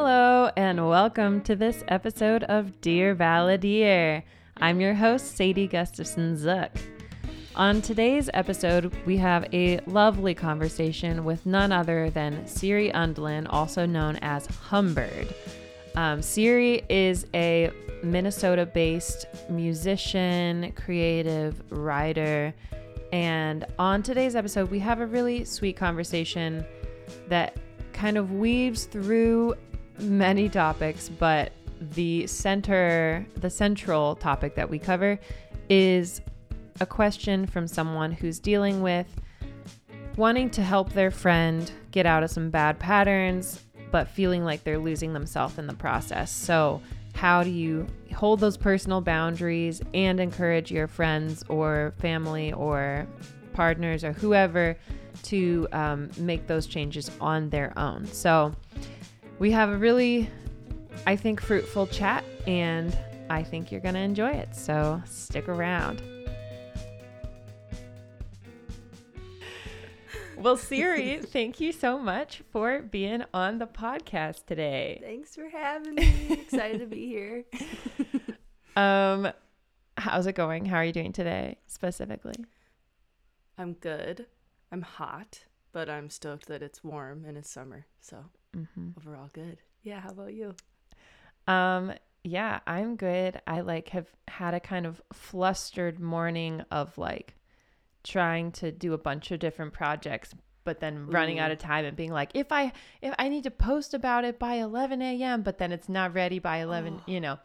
Hello, and welcome to this episode of Dear Balladeer. I'm your host, Sadie Gustafson Zook. On today's episode, we have a lovely conversation with none other than Siri Undlin, also known as Humbird. Um, Siri is a Minnesota based musician, creative writer, and on today's episode, we have a really sweet conversation that kind of weaves through many topics, but the center, the central topic that we cover is a question from someone who's dealing with wanting to help their friend get out of some bad patterns, but feeling like they're losing themselves in the process. So, how do you hold those personal boundaries and encourage your friends or family or partners or whoever to um, make those changes on their own? So, we have a really, I think, fruitful chat, and I think you're going to enjoy it. So stick around. Well, Siri, thank you so much for being on the podcast today. Thanks for having me. Excited to be here. um, how's it going? How are you doing today specifically? I'm good. I'm hot, but I'm stoked that it's warm and it's summer. So mm-hmm. overall good. Yeah. How about you? Um, yeah, I'm good. I like have had a kind of flustered morning of like trying to do a bunch of different projects, but then running Ooh. out of time and being like, if I if I need to post about it by 11 a.m., but then it's not ready by 11, oh. you know,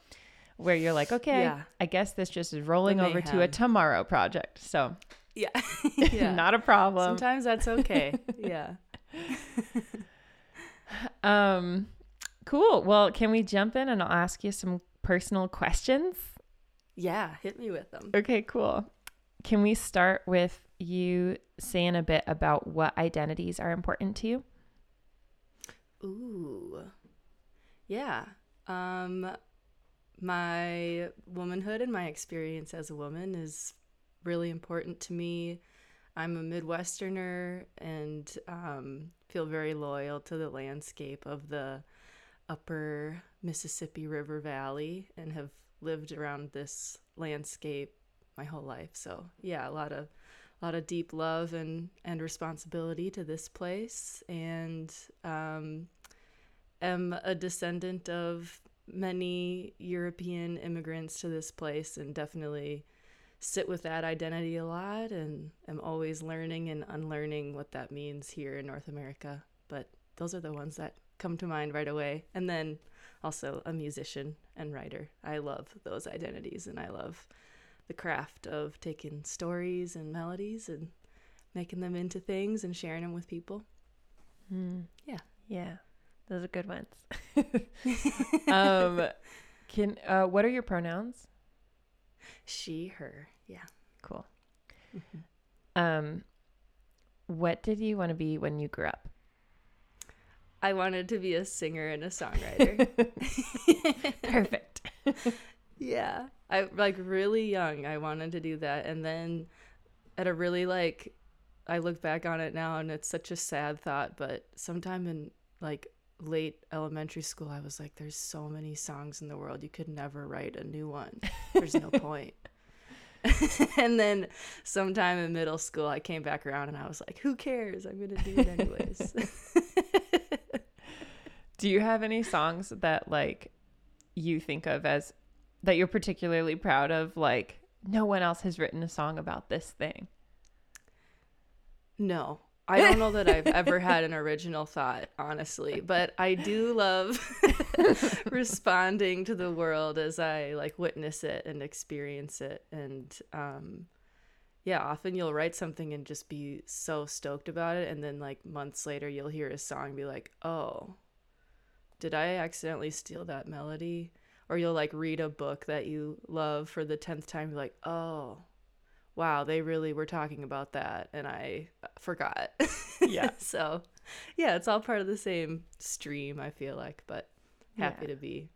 where you're like, okay, yeah. I guess this just is rolling over to a tomorrow project. So yeah, yeah. not a problem. Sometimes that's okay. yeah. Um, cool. Well, can we jump in and I'll ask you some personal questions? Yeah, hit me with them. Okay, cool. Can we start with you saying a bit about what identities are important to you? Ooh. Yeah. Um my womanhood and my experience as a woman is really important to me. I'm a Midwesterner and um, feel very loyal to the landscape of the upper Mississippi River Valley and have lived around this landscape my whole life. So yeah, a lot of a lot of deep love and and responsibility to this place, and um, am a descendant of many European immigrants to this place, and definitely sit with that identity a lot and am always learning and unlearning what that means here in North America. But those are the ones that come to mind right away. And then also a musician and writer. I love those identities and I love the craft of taking stories and melodies and making them into things and sharing them with people. Mm. Yeah. Yeah. Those are good ones. um, can uh, what are your pronouns? She, her. Yeah. Cool. Mm-hmm. Um, what did you want to be when you grew up? I wanted to be a singer and a songwriter. Perfect. yeah. I like really young I wanted to do that and then at a really like I look back on it now and it's such a sad thought, but sometime in like late elementary school I was like there's so many songs in the world you could never write a new one. There's no point. and then sometime in middle school, I came back around and I was like, who cares? I'm going to do it anyways. do you have any songs that like you think of as that you're particularly proud of? Like, no one else has written a song about this thing. No, I don't know that I've ever had an original thought, honestly, but I do love responding to the world as I like witness it and experience it. And um, yeah, often you'll write something and just be so stoked about it. And then like months later, you'll hear a song be like, oh, did I accidentally steal that melody? Or you'll like read a book that you love for the 10th time, like, oh, wow, they really were talking about that and I forgot. Yeah. so, yeah, it's all part of the same stream, I feel like, but happy yeah. to be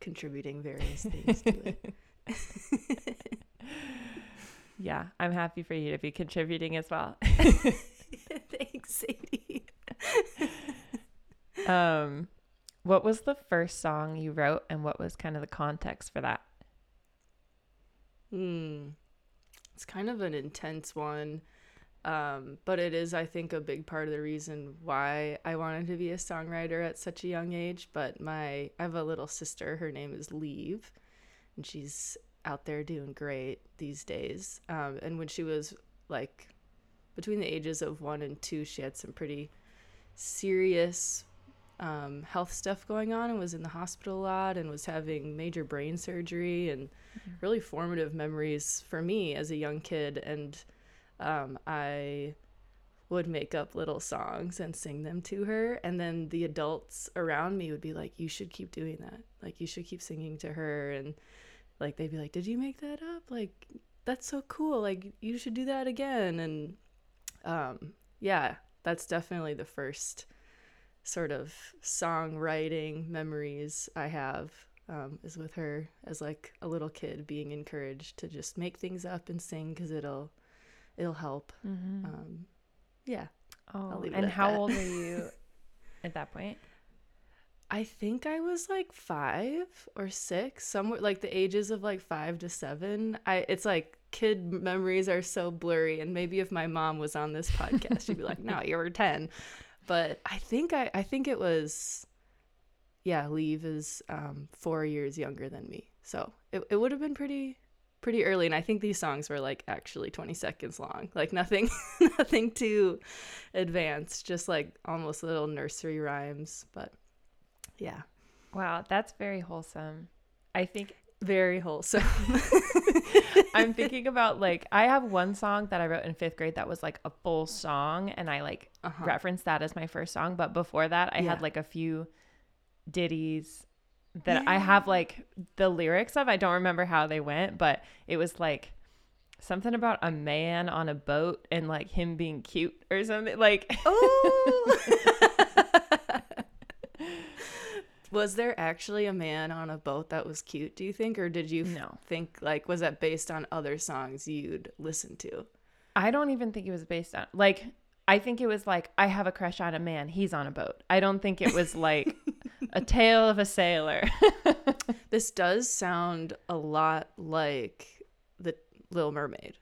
contributing various things to it. yeah, I'm happy for you to be contributing as well. Thanks, Sadie. um What was the first song you wrote and what was kind of the context for that? Hmm. It's kind of an intense one. Um, but it is, I think, a big part of the reason why I wanted to be a songwriter at such a young age. But my, I have a little sister. Her name is Leave, and she's out there doing great these days. Um, and when she was like between the ages of one and two, she had some pretty serious um, health stuff going on and was in the hospital a lot and was having major brain surgery and mm-hmm. really formative memories for me as a young kid. And um, I would make up little songs and sing them to her. And then the adults around me would be like, You should keep doing that. Like, you should keep singing to her. And like, they'd be like, Did you make that up? Like, that's so cool. Like, you should do that again. And um, yeah, that's definitely the first sort of songwriting memories I have um, is with her as like a little kid being encouraged to just make things up and sing because it'll it'll help. Mm-hmm. Um, yeah. Oh, and how that. old are you at that point? I think I was like five or six, somewhere like the ages of like five to seven. I it's like kid memories are so blurry, and maybe if my mom was on this podcast, she'd be like, "No, you were 10. But I think I I think it was, yeah. Leave is um, four years younger than me, so it it would have been pretty pretty early and i think these songs were like actually 20 seconds long. Like nothing nothing too advanced just like almost little nursery rhymes but yeah. Wow that's very wholesome. I think very wholesome i'm thinking about like i have one song that i wrote in fifth grade that was like a full song and i like uh-huh. referenced that as my first song but before that i yeah. had like a few ditties that yeah. I have like the lyrics of. I don't remember how they went, but it was like something about a man on a boat and like him being cute or something like oh was there actually a man on a boat that was cute do you think or did you no. think like was that based on other songs you'd listen to i don't even think it was based on like i think it was like i have a crush on a man he's on a boat i don't think it was like a tale of a sailor. this does sound a lot like the Little Mermaid.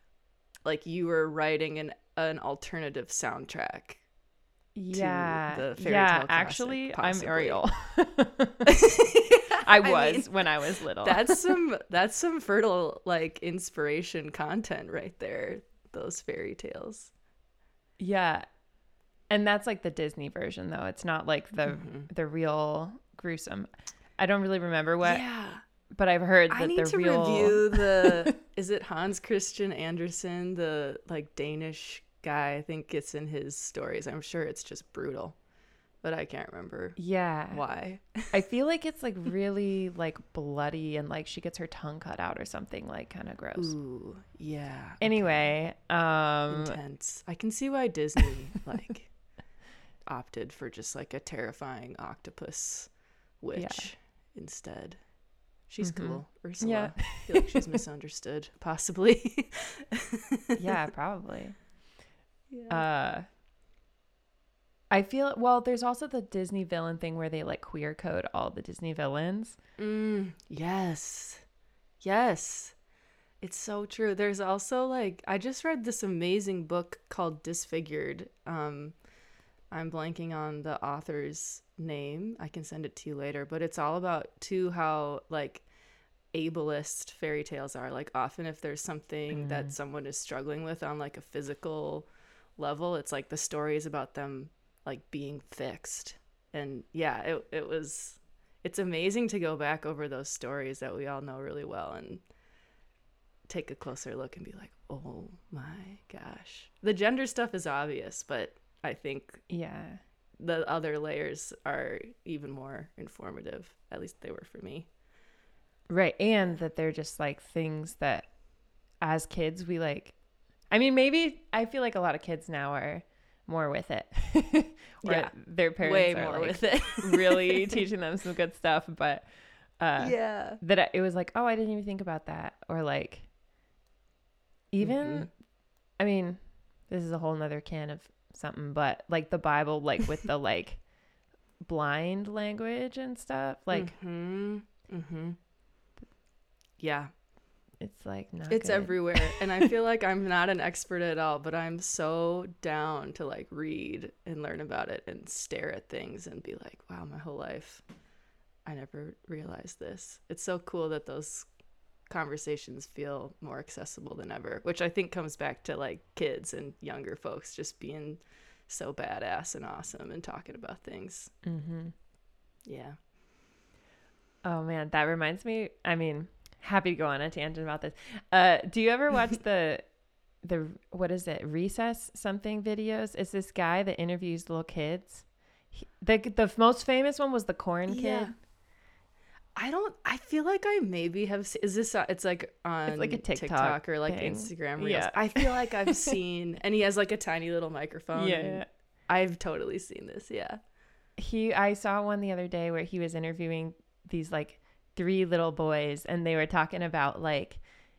Like you were writing an an alternative soundtrack. Yeah. yeah, actually, I'm Ariel. I was I mean, when I was little. that's some that's some fertile like inspiration content right there. Those fairy tales. Yeah, and that's like the Disney version though. It's not like the mm-hmm. the real gruesome. I don't really remember what. Yeah. But I've heard that I need to real review the is it Hans Christian Andersen, the like Danish guy, I think it's in his stories. I'm sure it's just brutal. But I can't remember. Yeah. Why? I feel like it's like really like bloody and like she gets her tongue cut out or something like kind of gross. Ooh, yeah. Anyway, okay. um intense. I can see why Disney like opted for just like a terrifying octopus witch yeah. instead. She's mm-hmm. cool. Ursula. Yeah. I feel like she's misunderstood, possibly. yeah, probably. Yeah. Uh I feel well, there's also the Disney villain thing where they like queer code all the Disney villains. Mm, yes. Yes. It's so true. There's also like I just read this amazing book called Disfigured. Um I'm blanking on the author's name. I can send it to you later, but it's all about too how like ableist fairy tales are. Like often if there's something mm. that someone is struggling with on like a physical level, it's like the story is about them like being fixed. And yeah, it it was it's amazing to go back over those stories that we all know really well and take a closer look and be like, "Oh my gosh." The gender stuff is obvious, but I think yeah, the other layers are even more informative. At least they were for me. Right, and that they're just like things that as kids we like I mean, maybe I feel like a lot of kids now are more with it. yeah, their parents way are more like with it, really teaching them some good stuff. But uh, yeah, that it was like, oh, I didn't even think about that, or like, even, mm-hmm. I mean, this is a whole nother can of something, but like the Bible, like with the like blind language and stuff. Like mm-hmm. Mm-hmm. Yeah. It's like not It's good. everywhere. and I feel like I'm not an expert at all, but I'm so down to like read and learn about it and stare at things and be like, wow, my whole life I never realized this. It's so cool that those conversations feel more accessible than ever, which I think comes back to like kids and younger folks just being so badass and awesome and talking about things. Mm-hmm. Yeah. Oh man, that reminds me. I mean, happy to go on a tangent about this. Uh, do you ever watch the the what is it recess something videos? It's this guy that interviews little kids. He, the the most famous one was the corn kid. Yeah. I don't. I feel like I maybe have. Is this? uh, It's like on like a TikTok or like thing. Instagram reels. Yeah. I feel like I've seen, and he has like a tiny little microphone. Yeah. I've totally seen this. Yeah. He I saw one the other day where he was interviewing these like three little boys and they were talking about like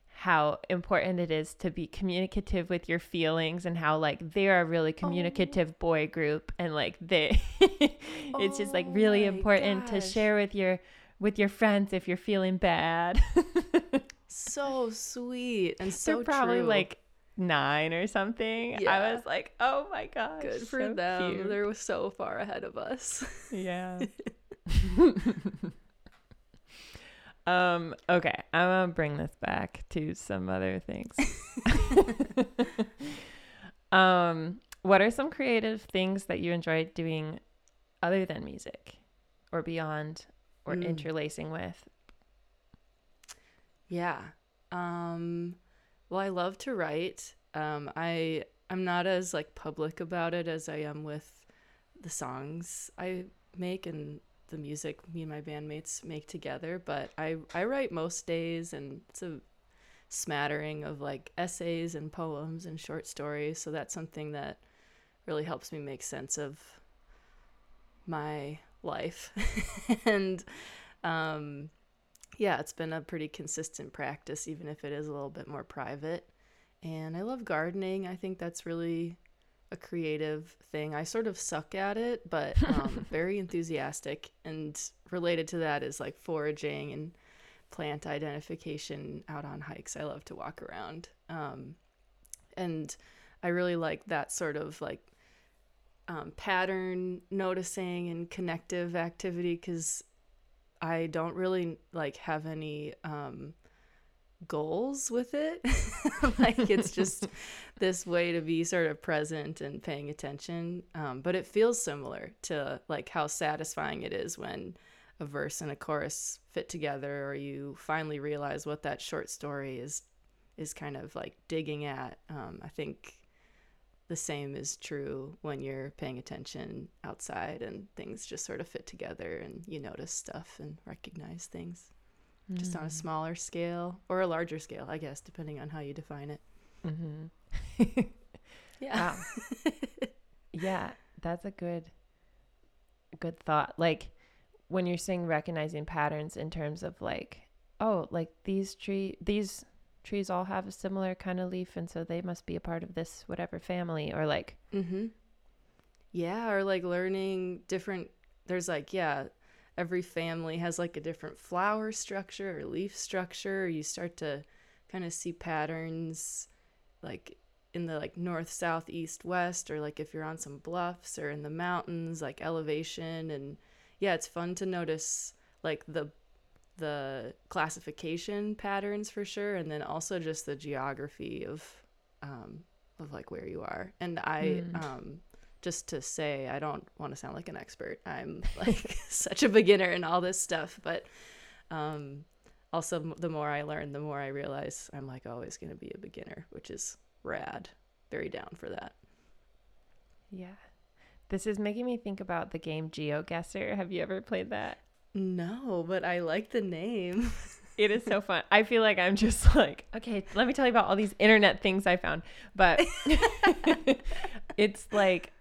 how important it is to be communicative with your feelings and how like they're a really oh communicative boy group and like they it's just like Oh really important to share with your with your friends if you're feeling bad. So sweet and so They're probably true. like nine or something. I was like, oh my gosh. good for so them. cute. They're so far ahead of us. Yeah. Um, okay. I'm gonna bring this back to some other things. um, what are some creative things that you enjoy doing other than music or beyond or Mm. interlacing with? Yeah. Um well I love to write. Um I I'm not as like public about it as I am with the songs I make and the music me and my bandmates make together, but I I write most days and it's a smattering of like essays and poems and short stories, so that's something that really helps me make sense of my life. and um yeah, it's been a pretty consistent practice, even if it is a little bit more private. And I love gardening. I think that's really a creative thing. I sort of suck at it, but um, very enthusiastic. And related to that is like foraging and plant identification out on hikes. I love to walk around. Um, and I really like that sort of like um, pattern noticing and connective activity because I don't really like have any um, goals with it. like it's just this way to be sort of present and paying attention. Um, but it feels similar to like how satisfying it is when a verse and a chorus fit together, or you finally realize what that short story is is kind of like digging at. Um, I think the same is true when you're paying attention outside and things just sort of fit together and you notice stuff and recognize things just on a smaller scale or a larger scale, I guess, depending on how you define it. Mm-hmm. Yeah. Yeah, that's a good good thought. Like when you're saying recognizing patterns in terms of like, oh, like these tree these trees all have a similar kind of leaf and so they must be a part of this whatever family or like Mm-hmm. Yeah, or like learning different. There's like yeah, every family has like a different flower structure or leaf structure. You start to kind of see patterns, like in the like north, south, east, west, or like if you're on some bluffs or in the mountains, like elevation, and yeah, it's fun to notice like the the classification patterns for sure, and then also just the geography of um, of like where you are. And I Mm. um just to say I don't want to sound like an expert. I'm like such a beginner in all this stuff, but um also the more I learn, the more I realize I'm like always going to be a beginner, which is rad. Very down for that. yeah. This is making me think about the game GeoGuessr. Have you ever played that? No, but I like the name. It is so fun. I feel like I'm just like, okay, let me tell you about all these internet things I found. But it's like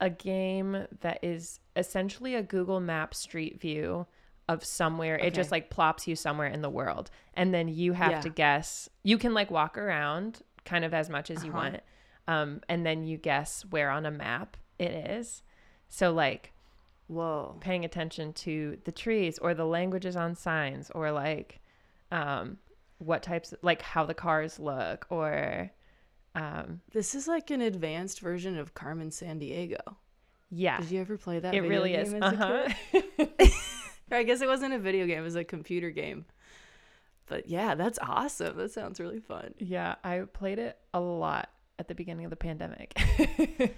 a game that is essentially a Google Map street view of somewhere. It just like plops you somewhere in the world. And then you have Yeah. to guess. You can like walk around kind of as much as you Uh-huh. want. Um, and then you guess where on a map it is. So like Whoa. paying attention to the trees or the languages on signs or like um, what types like how the cars look or um, This is like an advanced version of Carmen Sandiego. yeah Did you ever play that? it really is uh-huh? I guess it wasn't a video game; it was a computer game. But yeah, that's awesome. That sounds really fun. yeah i played it a lot at the beginning of the pandemic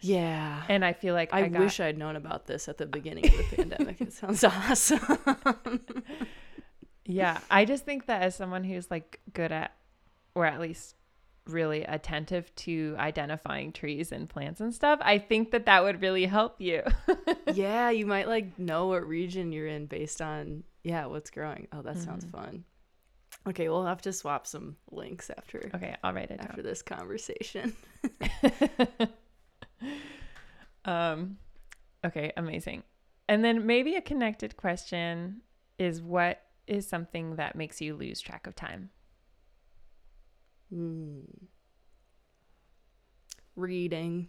Yeah. and i feel like I, i, got, wish I'd known about this at the beginning of the pandemic. It sounds awesome. yeah i just think that as someone who's like good at or at least really attentive to identifying trees and plants and stuff i think that that would really help you yeah, you might like know what region you're in based on yeah what's growing. Oh, that sounds Mhm. fun. Okay, we'll have to swap some links after okay i'll write it down after this conversation. um okay amazing and then maybe a connected question is what is something that makes you lose track of time Hmm. Reading,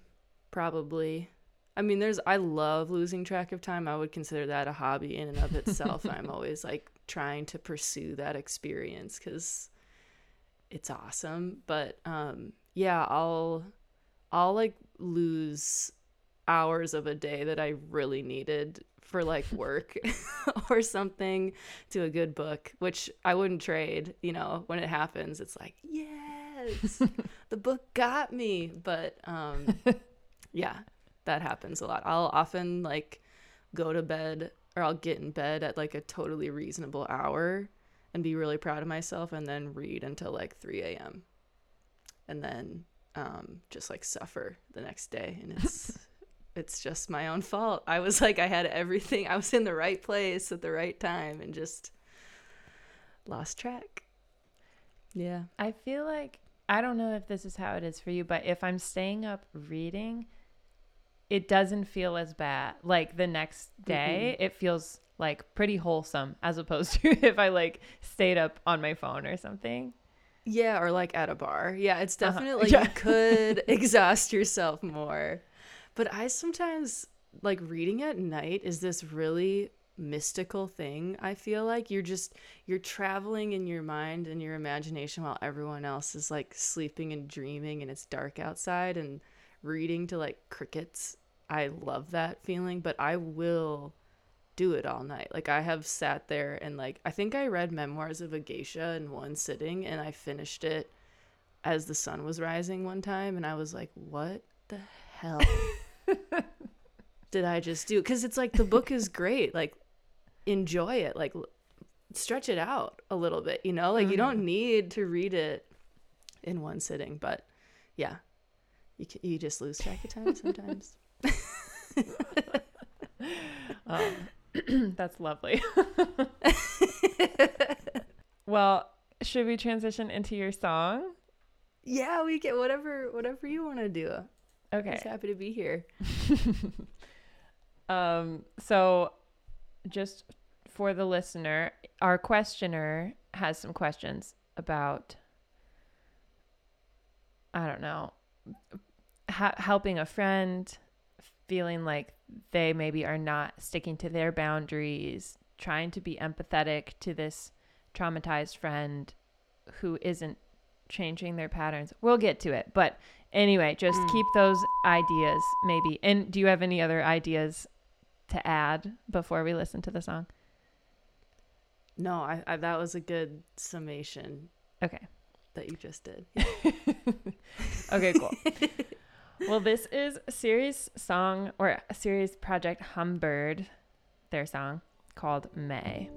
probably. I mean, there's, I love losing track of time. I would consider that a hobby in and of itself. I'm always like trying to pursue that experience because it's awesome. But um, yeah, I'll, I'll like lose hours of a day that I really needed for like work or something to a good book, which I wouldn't trade. You know, when it happens, it's like, the book got me. But um, yeah, that happens a lot. I'll often like go to bed or I'll get in bed at like a totally reasonable hour and be really proud of myself and then read until like 3 a.m. and then um, just like suffer the next day. And it's. It's just my own fault. I was like, I had everything. I was in the right place at the right time and just lost track. Yeah. I feel like I don't know if this is how it is for you, but if I'm staying up reading, it doesn't feel as bad. Like the next day, it feels like pretty wholesome as opposed to if I like stayed up on my phone or something. Yeah, or like at a bar. Yeah, it's Uh-huh. definitely Yeah. you could exhaust yourself more. But I sometimes like reading at night is this really mystical thing. I feel like you're just you're traveling in your mind and your imagination while everyone else is like sleeping and dreaming and it's dark outside and reading to like crickets. I love that feeling, but I will do it all night. Like I have sat there and like I think I read Memoirs of a Geisha in one sitting and I finished it as the sun was rising one time and I was like, "What the hell did I just do?" Cuz it's like the book is great. Like enjoy it. Like stretch it out a little bit, you know? Like you don't need to read it in one sitting, but yeah. You c- you just lose track of time sometimes. Um, that's lovely. well, should we transition into your song? yeah, we get whatever whatever you want to do. Okay. Just happy to be here. Um, so just for the listener, our questioner has some questions about I don't know, ha- helping a friend, feeling like they maybe are not sticking to their boundaries, trying to be empathetic to this traumatized friend who isn't changing their patterns. We'll get to it, but anyway, just Mm. keep those ideas maybe. And do you have any other ideas to add before we listen to the song? No, I, I that was a good summation Okay. that you just did. Okay, cool. well, this is a Siri's song or a Siri's project Humbird, their song called May.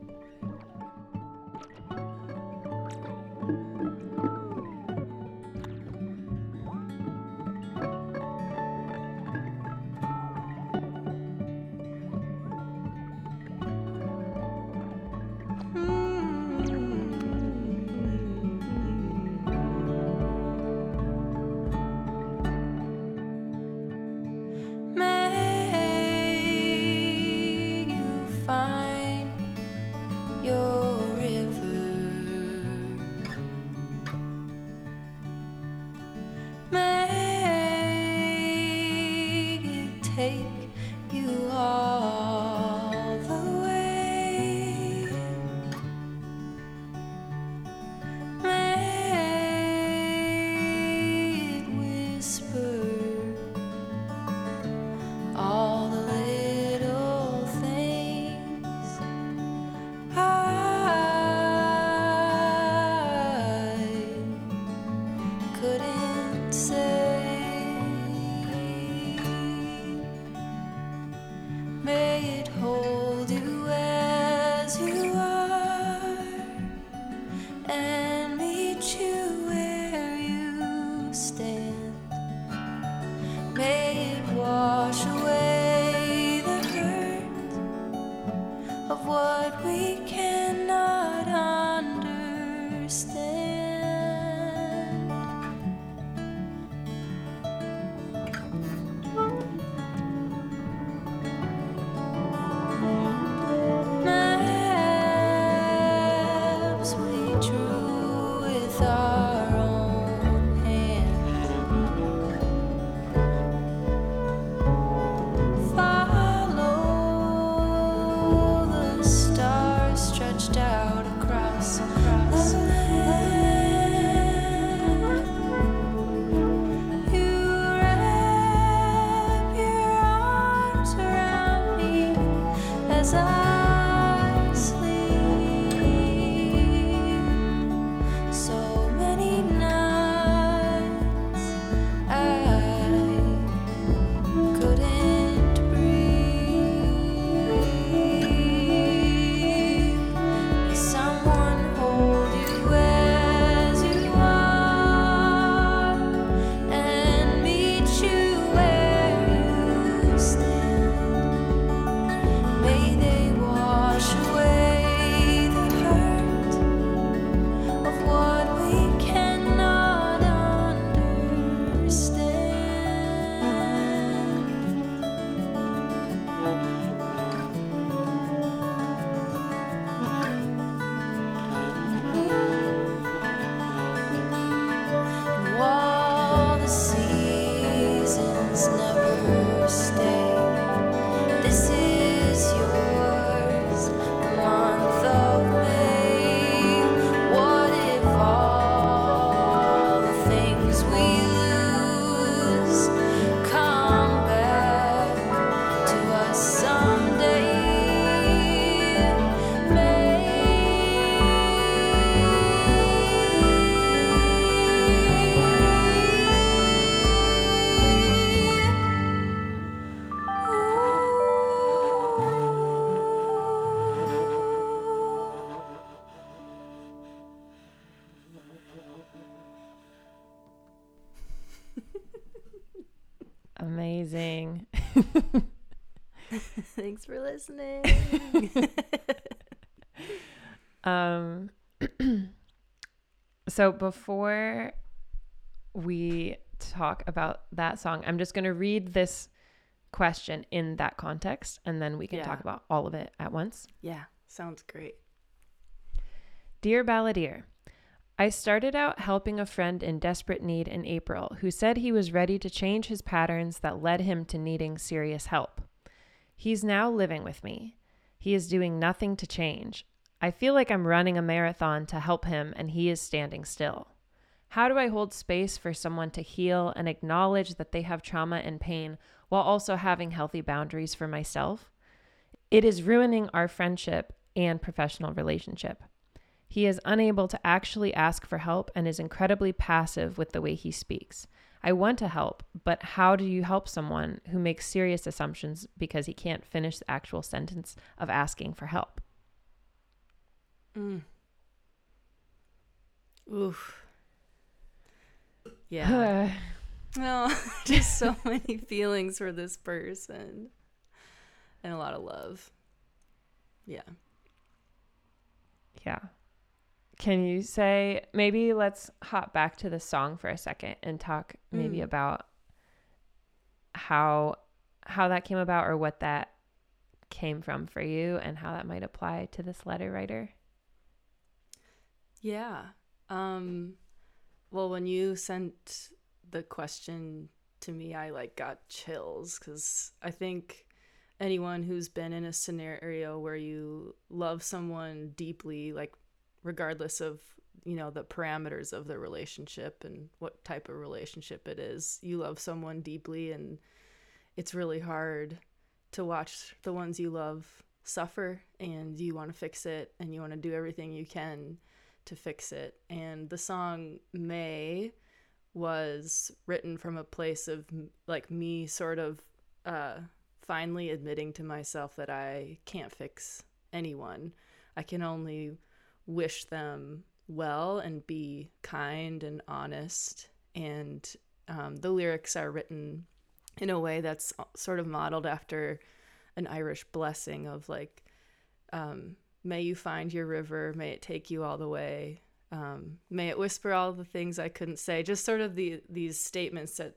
So before we talk about that song, I'm just going to read this question in that context and then we can Yeah. talk about all of it at once. yeah, sounds great. Dear Balladeer, I started out helping a friend in desperate need in April who said he was ready to change his patterns that led him to needing serious help. He's now living with me. He is doing nothing to change. I feel like I'm running a marathon to help him and he is standing still. How do I hold space for someone to heal and acknowledge that they have trauma and pain while also having healthy boundaries for myself? It is ruining our friendship and professional relationship. He is unable to actually ask for help and is incredibly passive with the way he speaks. I want to help, but how do you help someone who makes serious assumptions because he can't finish the actual sentence of asking for help? Mm. Oof. Yeah. No, just so many feelings for this person and a lot of love. Yeah. yeah. Can you say maybe let's hop back to the song for a second and talk maybe Mm. about how how that came about or what that came from for you and how that might apply to this letter writer? Yeah. Um well when you sent the question to me I like got chills cuz I think anyone who's been in a scenario where you love someone deeply like regardless of you know the parameters of the relationship and what type of relationship it is you love someone deeply and it's really hard to watch the ones you love suffer and you want to fix it and you want to do everything you can to fix it and the song may was written from a place of like me sort of uh finally admitting to myself that I can't fix anyone. I can only wish them well and be kind and honest. And um, the lyrics are written in a way that's sort of modeled after an Irish blessing of like, um, may you find your river, may it take you all the way. Um, may it whisper all the things I couldn't say. Just sort of the these statements that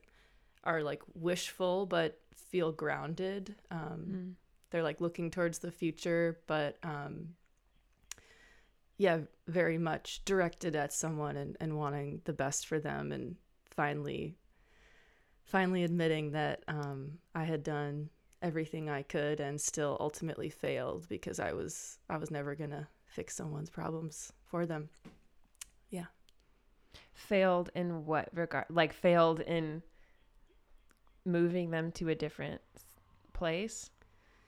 are like wishful but feel grounded. Um, Mm. They're like looking towards the future, but um, yeah, very much directed at someone and, and wanting the best for them, and finally, finally admitting that um, I had done everything I could and still ultimately failed because I was I was never gonna fix someone's problems for them. Yeah. Failed in what regard? Like failed in moving them to a different place?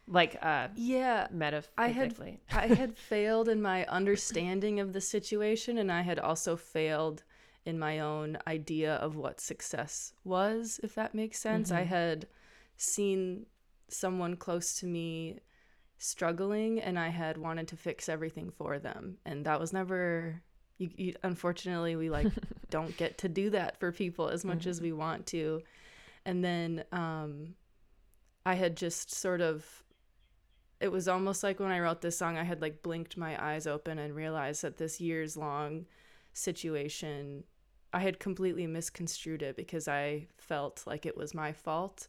Like uh Yeah, metaphysically. I had I had failed in my understanding of the situation, and I had also failed in my own idea of what success was, if that makes sense. I Mhm. had seen someone close to me struggling, and I had wanted to fix everything for them, and that was never. You, you, unfortunately, we like don't get to do that for people as much as we want to. And then um, I had just sort of it was almost like when I wrote this song, I had like blinked my eyes open and realized that this years long situation, I had completely misconstrued it because I felt like it was my fault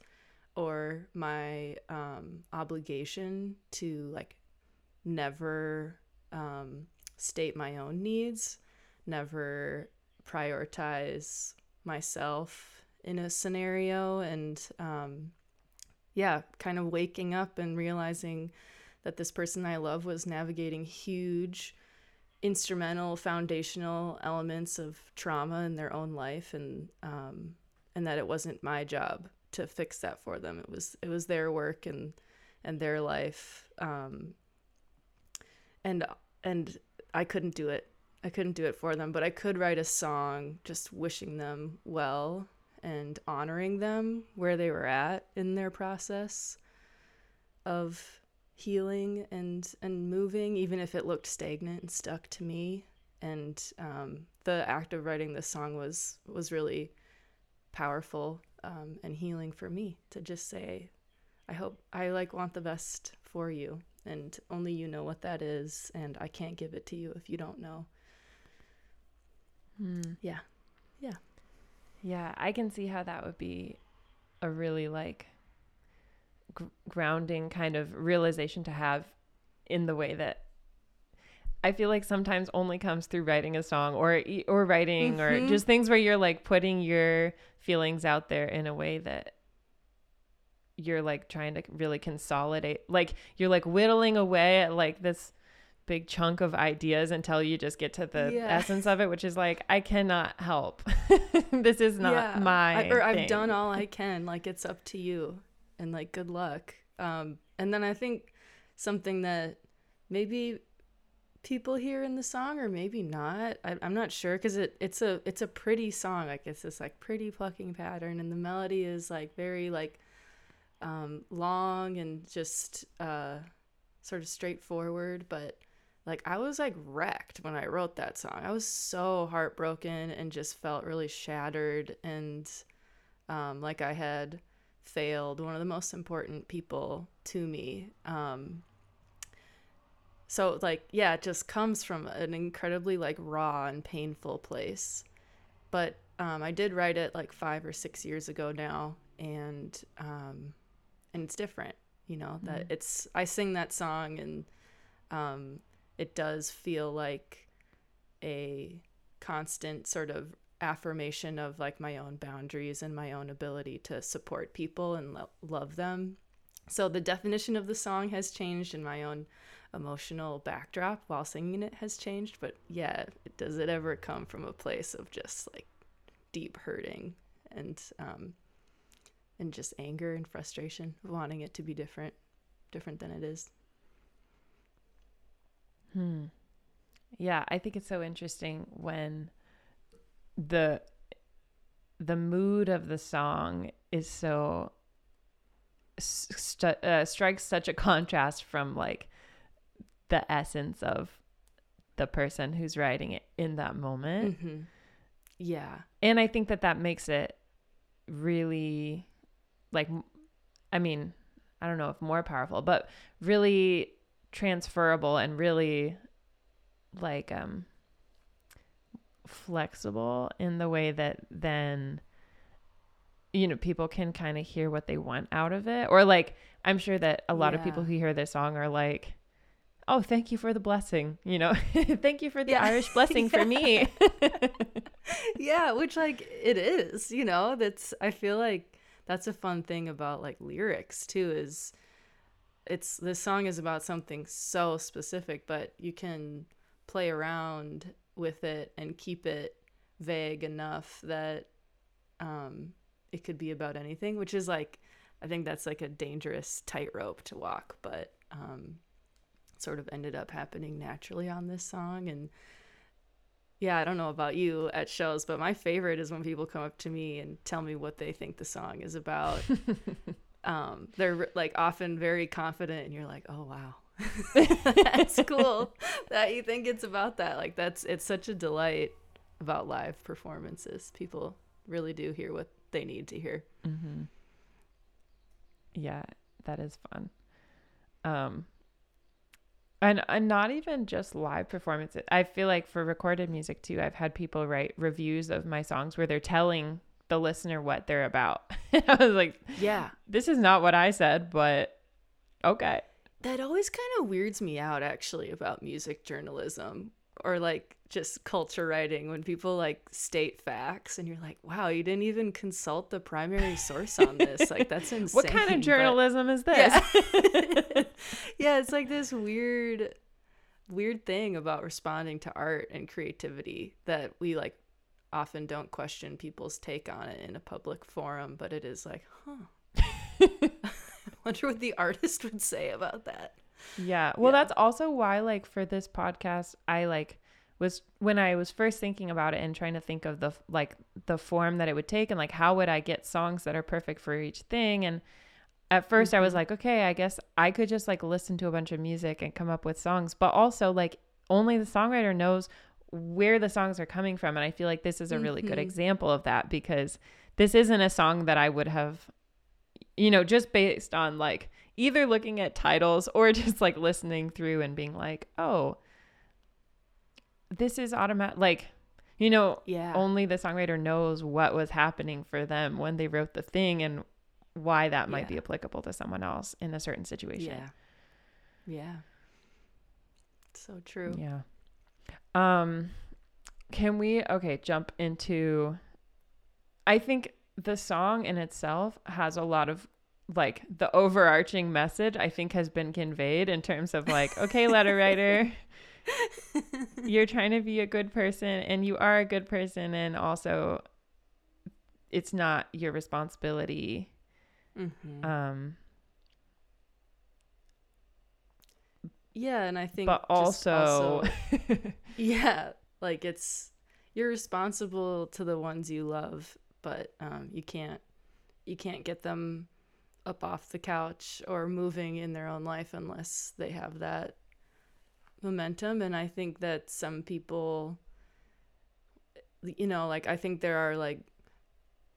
or my um, obligation to like never um, state my own needs, never prioritize myself in a scenario and um, yeah, kind of waking up and realizing that this person I love was navigating huge instrumental foundational elements of trauma in their own life and um, and that it wasn't my job to fix that for them. It was it was their work and and their life um, and and I couldn't do it. I couldn't do it for them but I could write a song just wishing them well and honoring them where they were at in their process of healing and and moving even if it looked stagnant and stuck to me. And um, the act of writing this song was was really powerful um, and healing for me to just say i hope i like want the best for you and only you know what that is and i can't give it to you if you don't know Hmm. Yeah. Yeah. Yeah, I can see how that would be a really like gr- grounding kind of realization to have in the way that I feel like sometimes only comes through writing a song or or writing or Mhm. just things where you're like putting your feelings out there in a way that you're like trying to really consolidate like you're like whittling away at like this big chunk of ideas until you just get to the Yeah. essence of it which is like I cannot help this is not Yeah. my I, or I've thing. done all I can. Like it's up to you, and like good luck. Um, and then I think something that maybe people hear in the song, or maybe not. I, I'm not sure because it it's a it's a pretty song. Like it's this like pretty plucking pattern, and the melody is like very like um, long and just uh, sort of straightforward, but like I was like wrecked when I wrote that song. I was so heartbroken and just felt really shattered and um, like I had failed one of the most important people to me. Um, so like yeah, it just comes from an incredibly like raw and painful place. But um, I did write it like five or six years ago now, and um, and it's different. You know that Mhm. it's I sing that song and um, it does feel like a constant sort of affirmation of like my own boundaries and my own ability to support people and lo- love them. So the definition of the song has changed and my own emotional backdrop while singing it has changed, but yeah, does it ever come from a place of just like deep hurting and um and just anger and frustration, of wanting it to be different, different than it is. Hmm. Yeah, I think it's so interesting when the the mood of the song is so st- uh, strikes such a contrast from like the essence of the person who's writing it in that moment. hmm Yeah. And I think that that makes it really like I mean, I don't know if more powerful, but really transferable and really like um flexible in the way that then you know people can kind of hear what they want out of it or like i'm sure that a lot of people who hear this song are like oh thank you for the blessing you know? Thank you for the Yeah. irish blessing for me. Yeah, which like it is, you know, that's I feel like that's a fun thing about like lyrics too is it's this song is about something so specific, but you can play around with it and keep it vague enough that um it could be about anything, which is like I think that's like a dangerous tightrope to walk, but um sort of ended up happening naturally on this song and yeah, I don't know about you at shows, but my favorite is when people come up to me and tell me what they think the song is about. um, they're like often very confident, and you're like, "Oh wow, that's cool that you think it's about that." Like that's it's such a delight about live performances. People really do hear what they need to hear. hmm Yeah, that is fun. Um, and and not even just live performances. I feel like for recorded music too, I've had people write reviews of my songs where they're telling the listener what they're about. I was like, Yeah, this is not what I said, but okay. that always kind of weirds me out actually about music journalism or like just culture writing when people like state facts and you're like wow you didn't even consult the primary source on this like that's insane What kind of but- journalism is this? yeah. yeah it's like this weird weird thing about responding to art and creativity that we like often don't question people's take on it in a public forum but it is like huh i wonder what the artist would say about that Yeah. Well, Yeah. that's also why, like, for this podcast, I like was when I was first thinking about it and trying to think of the like the form that it would take and like how would I get songs that are perfect for each thing. And at 1st I was Mhm. like, okay, I guess I could just like listen to a bunch of music and come up with songs, but also like only the songwriter knows where the songs are coming from. And I feel like this is a really good Mhm. example of that because this isn't a song that I would have, you know, just based on like either looking at titles or just like listening through and being like, oh, this is automatic. Like, you know, yeah only the songwriter knows what was happening for them when they wrote the thing and why that might be applicable to someone else in a certain situation. Yeah. Yeah. So true. Yeah. Um can we okay, jump into I think the song in itself has a lot of like the overarching message I think has been conveyed in terms of like, okay, letter writer, you're trying to be a good person and you are a good person and also it's not your responsibility Mhm. um yeah, and I think but just also, yeah, like it's you're responsible to the ones you love, but um, you can't you can't get them up off the couch or moving in their own life unless they have that momentum. And I think that some people, you know, like I think there are like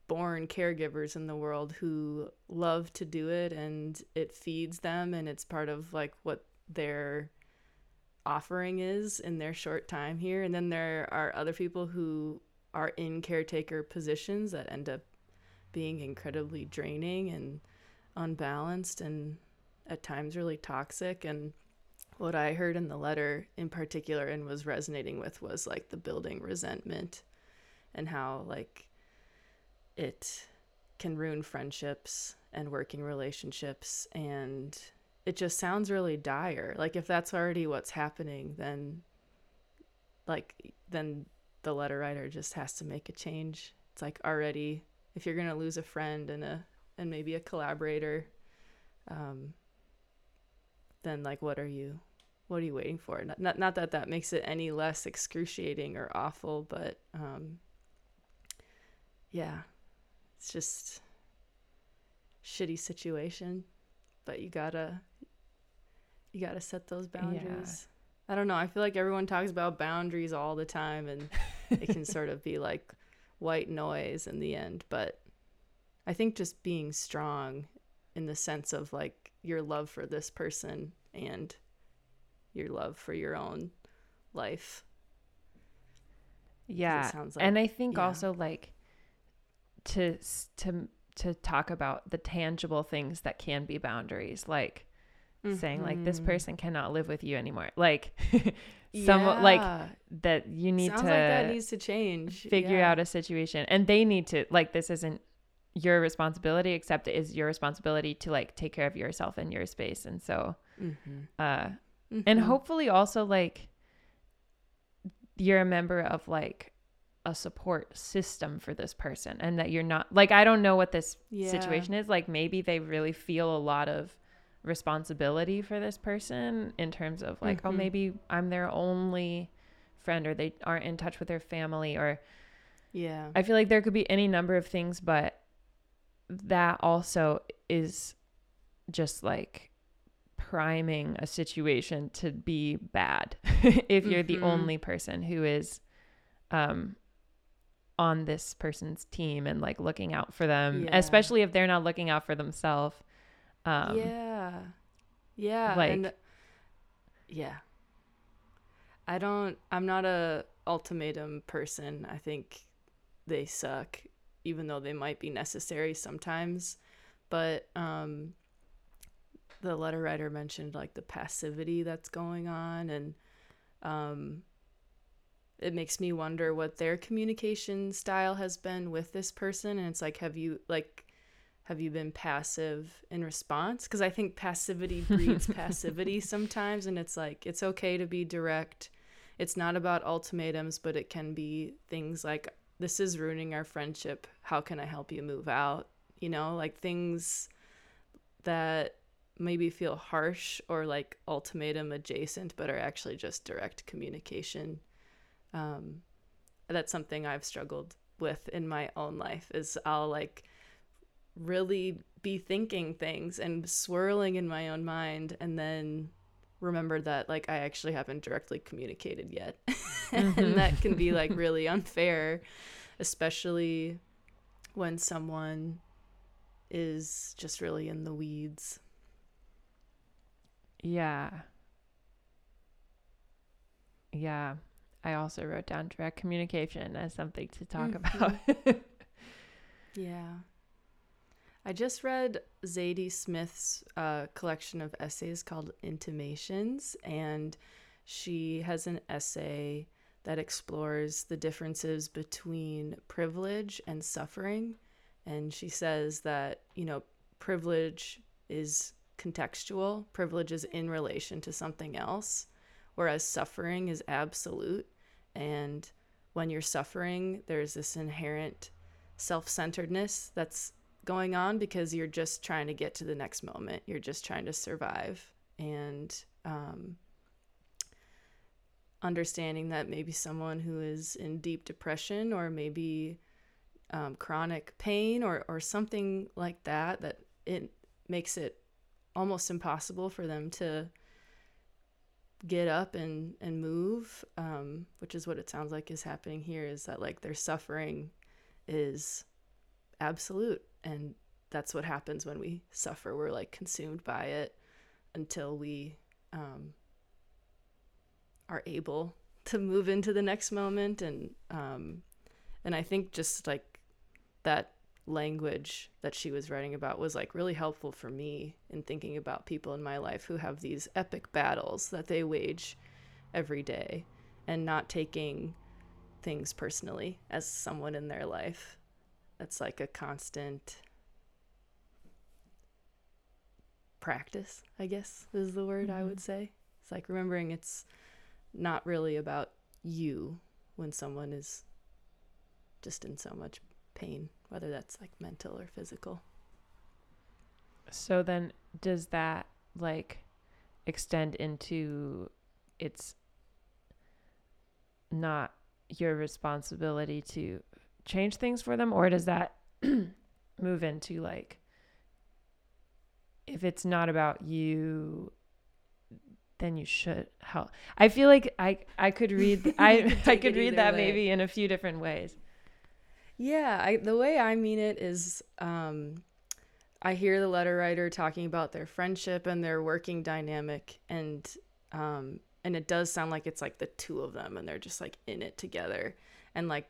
born caregivers in the world who love to do it and it feeds them and it's part of like what their offering is in their short time here and then there are other people who are in caretaker positions that end up being incredibly draining and unbalanced and at times really toxic. And what i heard in the letter in particular and was resonating with was like the building resentment and how like it can ruin friendships and working relationships. And it just sounds really dire. Like if that's already what's happening then like then the letter writer just has to make a change. It's like already if you're going to lose a friend and a and maybe a collaborator um then like what are you what are you waiting for? Not not, not that that makes it any less excruciating or awful but um yeah it's just shitty situation but you gotta you gotta set those boundaries. I don't know i feel like everyone talks about boundaries all the time and it can sort of be like white noise in the end but i think just being strong in the sense of like your love for this person and your love for your own life. Yeah. sounds like- and I think yeah. also like to to to talk about the tangible things that can be boundaries, like saying like this Mhm. person cannot live with you anymore. Like some like that you need Sounds to like that needs to change. figure Yeah. out a situation and they need to like this isn't your responsibility except it is your responsibility to like take care of yourself and your space and so Mhm. uh and Mhm. hopefully also like you're a member of like a support system for this person and that you're not like I don't know what this Yeah. situation is like maybe they really feel a lot of responsibility for this person in terms of like oh Mhm. maybe I'm their only friend or they aren't in touch with their family or Yeah. I feel like there could be any number of things, but that also is just like priming a situation to be bad if you're the Mhm. only person who is um on this person's team and like looking out for them, Yeah. especially if they're not looking out for themselves. Um yeah. Yeah. like- and yeah. I don't I'm not a ultimatum person. I think they suck even though they might be necessary sometimes. But um the letter writer mentioned like the passivity that's going on and um it makes me wonder what their communication style has been with this person. And it's like have you like have you been passive in response? Because i think passivity breeds passivity sometimes. And it's like it's okay to be direct. It's not about ultimatums but it can be things like this is ruining our friendship. How can i help you move out? You know like things that maybe feel harsh or like ultimatum adjacent but are actually just direct communication. Um, that's something i've struggled with in my own life is i'll like really be thinking things and swirling in my own mind and then remember that like I actually haven't directly communicated yet. And that can be like really unfair, especially when someone is just really in the weeds. Yeah. Yeah. I also wrote down direct communication as something to talk Mhm. about. Yeah. I just read Zadie Smith's uh, collection of essays called Intimations, and she has an essay that explores the differences between privilege and suffering. And she says that, you know, privilege is contextual, privilege is in relation to something else, whereas suffering is absolute. And when you're suffering, there's this inherent self centeredness that's going on because you're just trying to get to the next moment. You're just trying to survive. And um, understanding that maybe someone who is in deep depression or maybe um, chronic pain or, or something like that, that it makes it almost impossible for them to get up and, and move, um, which is what it sounds like is happening here is that like their suffering is absolute. And that's what happens when we suffer. We're like consumed by it until we um, are able to move into the next moment. And um, and i think just like that language that she was writing about was like really helpful for me in thinking about people in my life who have these epic battles that they wage every day and not taking things personally as someone in their life it's like a constant practice i guess is the word i would mm-hmm. say. It's like remembering it's not really about you when someone is just in so much pain whether that's like mental or physical. So then does that like extend into it's not your responsibility to change things for them or does that move into like if it's not about you then you should help. I feel like I I could read I I could read that way. maybe in a few different ways. Yeah, I, the way I mean it is um, I hear the letter writer talking about their friendship and their working dynamic, and Um, and it does sound like it's like the two of them and they're just like in it together. And like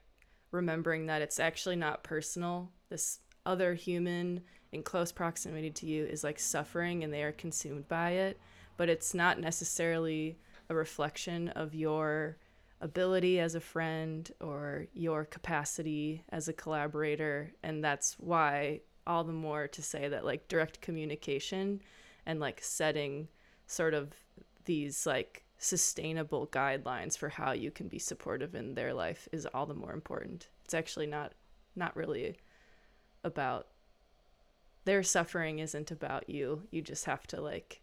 remembering that it's actually not personal. This other human in close proximity to you is like suffering and they are consumed by it, but it's not necessarily a reflection of your ability as a friend or your capacity as a collaborator. And that's why all the more to say that like direct communication and like setting sort of these like sustainable guidelines for how you can be supportive in their life is all the more important. It's actually not not really about their suffering isn't about you. You just have to like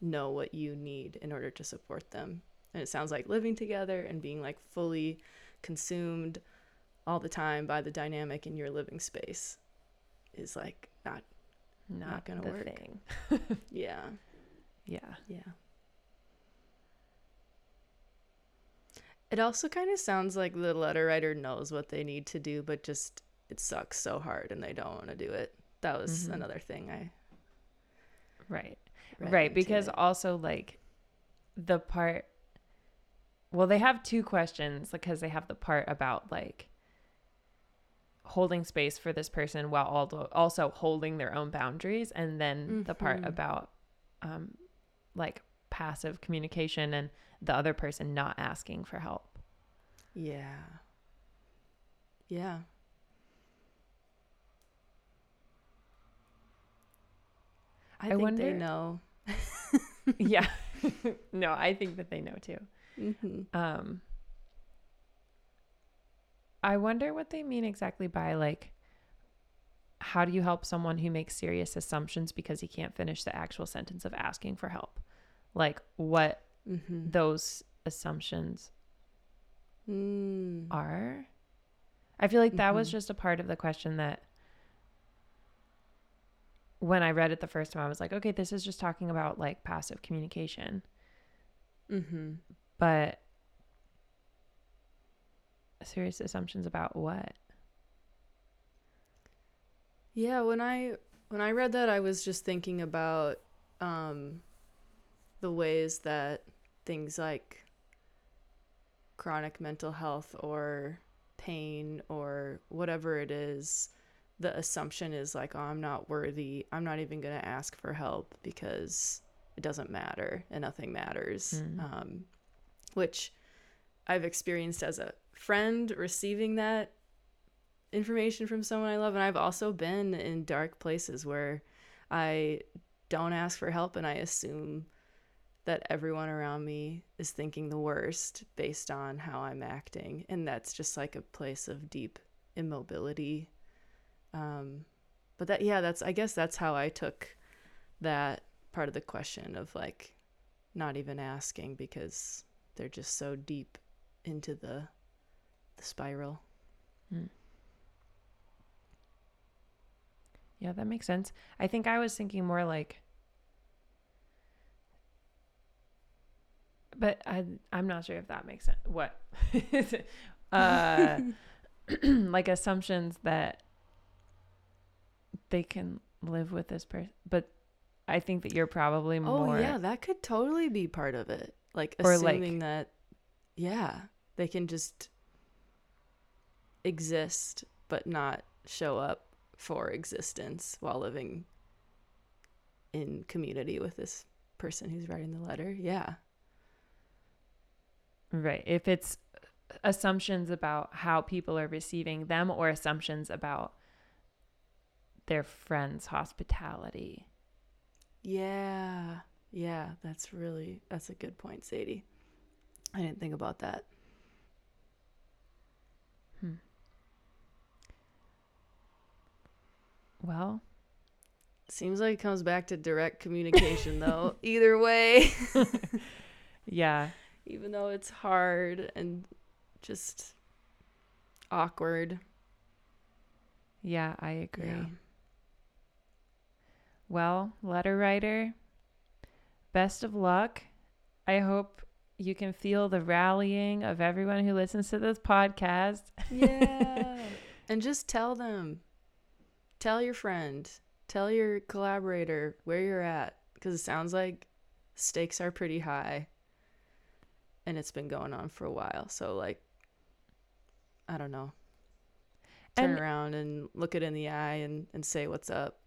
know what you need in order to support them. And it sounds like living together and being like fully consumed all the time by the dynamic in your living space is like not Not, gonna work. yeah. Yeah. Yeah. It also kind of sounds like the letter writer knows what they need to do, but just it sucks so hard and they don't want to do it. That was Mhm. another thing I Right. right. Because it. also, like, the part, well, they have two questions because they have the part about, like, holding space for this person while also also holding their own boundaries and then the part Mhm. about um like passive communication and the other person not asking for help. Yeah, yeah, I, I think wonder- they know. yeah. No i think that they know too. Hmm um i wonder what they mean exactly by like how do you help someone who makes serious assumptions because he can't finish the actual sentence of asking for help? Like what hmm those assumptions Mm. are i feel like that was Mhm. just a part of the question that when i read it the first time i was like okay this is just talking about like passive communication Mm-hmm. but serious assumptions about what Yeah, when I when I read that I was just thinking about um the ways that things like chronic mental health or pain or whatever it is the assumption is like oh I'm not worthy. I'm not even going to ask for help because it doesn't matter and nothing matters. Mm. Um which I've experienced as a friend receiving that information from someone I love. And I've also been in dark places where I don't ask for help and I assume that everyone around me is thinking the worst based on how I'm acting. And that's just like a place of deep immobility. Um, but that, yeah, that's, I guess that's how I took that part of the question of like not even asking because they're just so deep into the, the spiral. Yeah, that makes sense. I think I was thinking more like but I I'm not sure if that makes sense. What? uh like assumptions that they can live with this person. But I think that you're probably more. Oh yeah, that could totally be part of it. Like Or, like- assuming that yeah, they can just exist but not show up for existence while living in community with this person who's writing the letter. Yeah. Right. If it's assumptions about how people are receiving them or assumptions about their friends' hospitality. Yeah. Yeah, that's really that's a good point, Sadie. I didn't think about that. Hmm. Well, Seems like it comes back to direct communication though. Either way. yeah. Even though it's hard and just awkward. Yeah, I agree. Yeah. Well, letter writer, best of luck. I hope you can feel the rallying of everyone who listens to this podcast. Yeah. and just tell them. Tell your friend. Tell your collaborator where you're at because it sounds like stakes are pretty high and it's been going on for a while. So like I don't know. Turn And- around and look it in the eye and, and say what's up.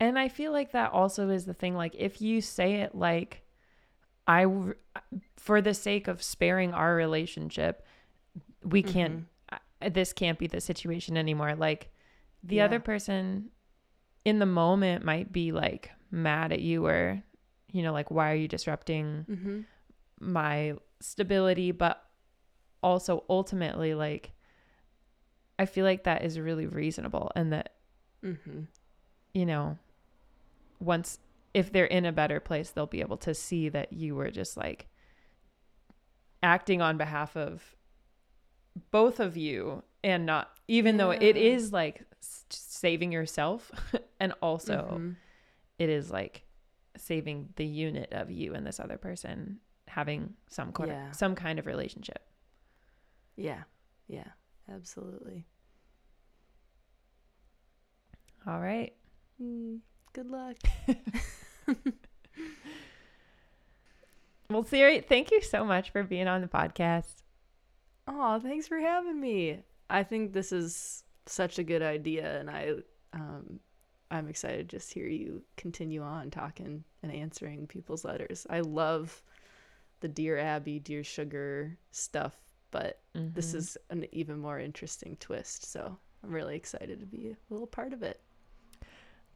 And I feel like that also is the thing. Like, if you say it like, I, for the sake of sparing our relationship, we can't, I- this can't be the situation anymore. Like, the Yeah. other person in the moment might be like mad at you or, you know, like, why are you disrupting Mm-hmm. my stability? But also, ultimately, like, I feel like that is really reasonable and that Mm-hmm. you know, once if they're in a better place, they'll be able to see that you were just like acting on behalf of both of you and not even though it is like saving yourself and also Mhm. it is like saving the unit of you and this other person having some kind Yeah. of, some kind of relationship. Yeah. Yeah. Absolutely. All right. Mm, good luck. Well, Siri, thank you so much for being on the podcast. Oh, thanks for having me. I think this is such a good idea, and I, um, I'm excited to just hear you continue on talking and answering people's letters. I love the Dear Abby, Dear Sugar stuff, but this Mhm. is an even more interesting twist. So I'm really excited to be a little part of it.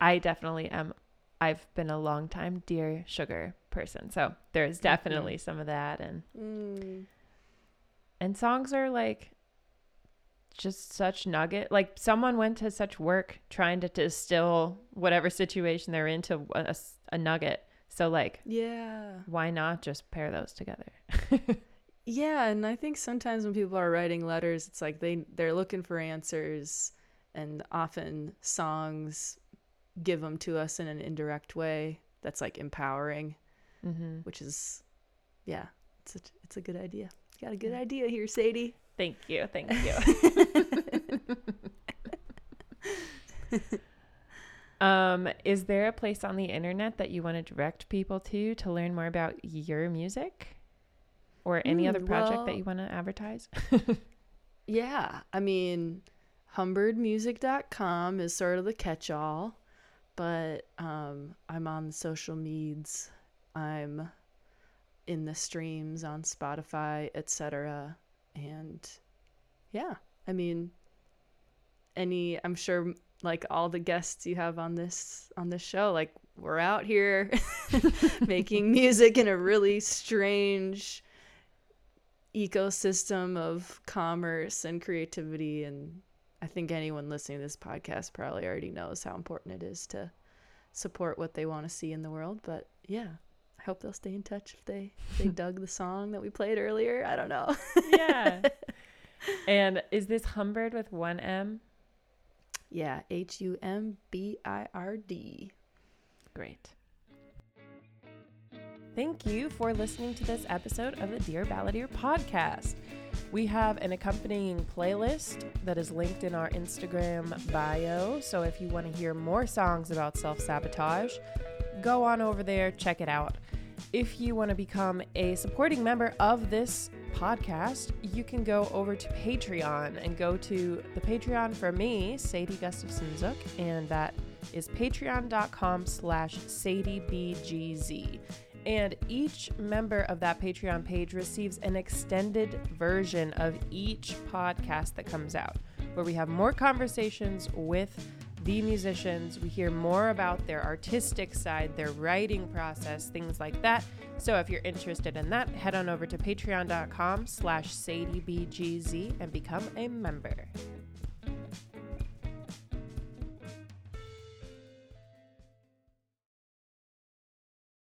I definitely am. I've been a long time dear sugar person, so there's definitely some of that, and Mm. and songs are like just such nugget. Like someone went to such work trying to distill whatever situation they're into a nugget. So like, Yeah. why not just pair those together? Yeah, and I think sometimes when people are writing letters, it's like they they're looking for answers, and often songs give them to us in an indirect way that's like empowering, hmm which is, yeah, it's a, it's a good idea. You got a good idea here, Sadie. Thank you, thank you. um, is there a place on the internet that you want to direct people to to learn more about your music, or any other Hmm, project well- that you want to advertise? Yeah, I mean, humbirdmusic.com is sort of the catch-all, but um, I'm on the social meds. I'm in the streams on Spotify, etc. And yeah, I mean, any I'm sure like all the guests you have on this on this show, like we're out here making music in a really strange ecosystem of commerce and creativity and I think anyone listening to this podcast probably already knows how important it is to support what they want to see in the world but yeah I hope they'll stay in touch if they if they dug the song that we played earlier I don't know yeah. And is this Humbird with one M? Yeah H U M B I R D Great. Thank you for listening to this episode of the Dear Balladeer podcast. We have an accompanying playlist that is linked in our Instagram bio. So if you want to hear more songs about self sabotage, go on over there, check it out. If you want to become a supporting member of this podcast, you can go over to Patreon and go to the Patreon for me, Sadie Gustafson Zook, and that is patreon.com slash sadiebgz. And each member of that Patreon page receives an extended version of each podcast that comes out, where we have more conversations with the musicians. We hear more about their artistic side, their writing process, things like that. So if you're interested in that, head on over to patreon.com slash sadiebgz and become a member.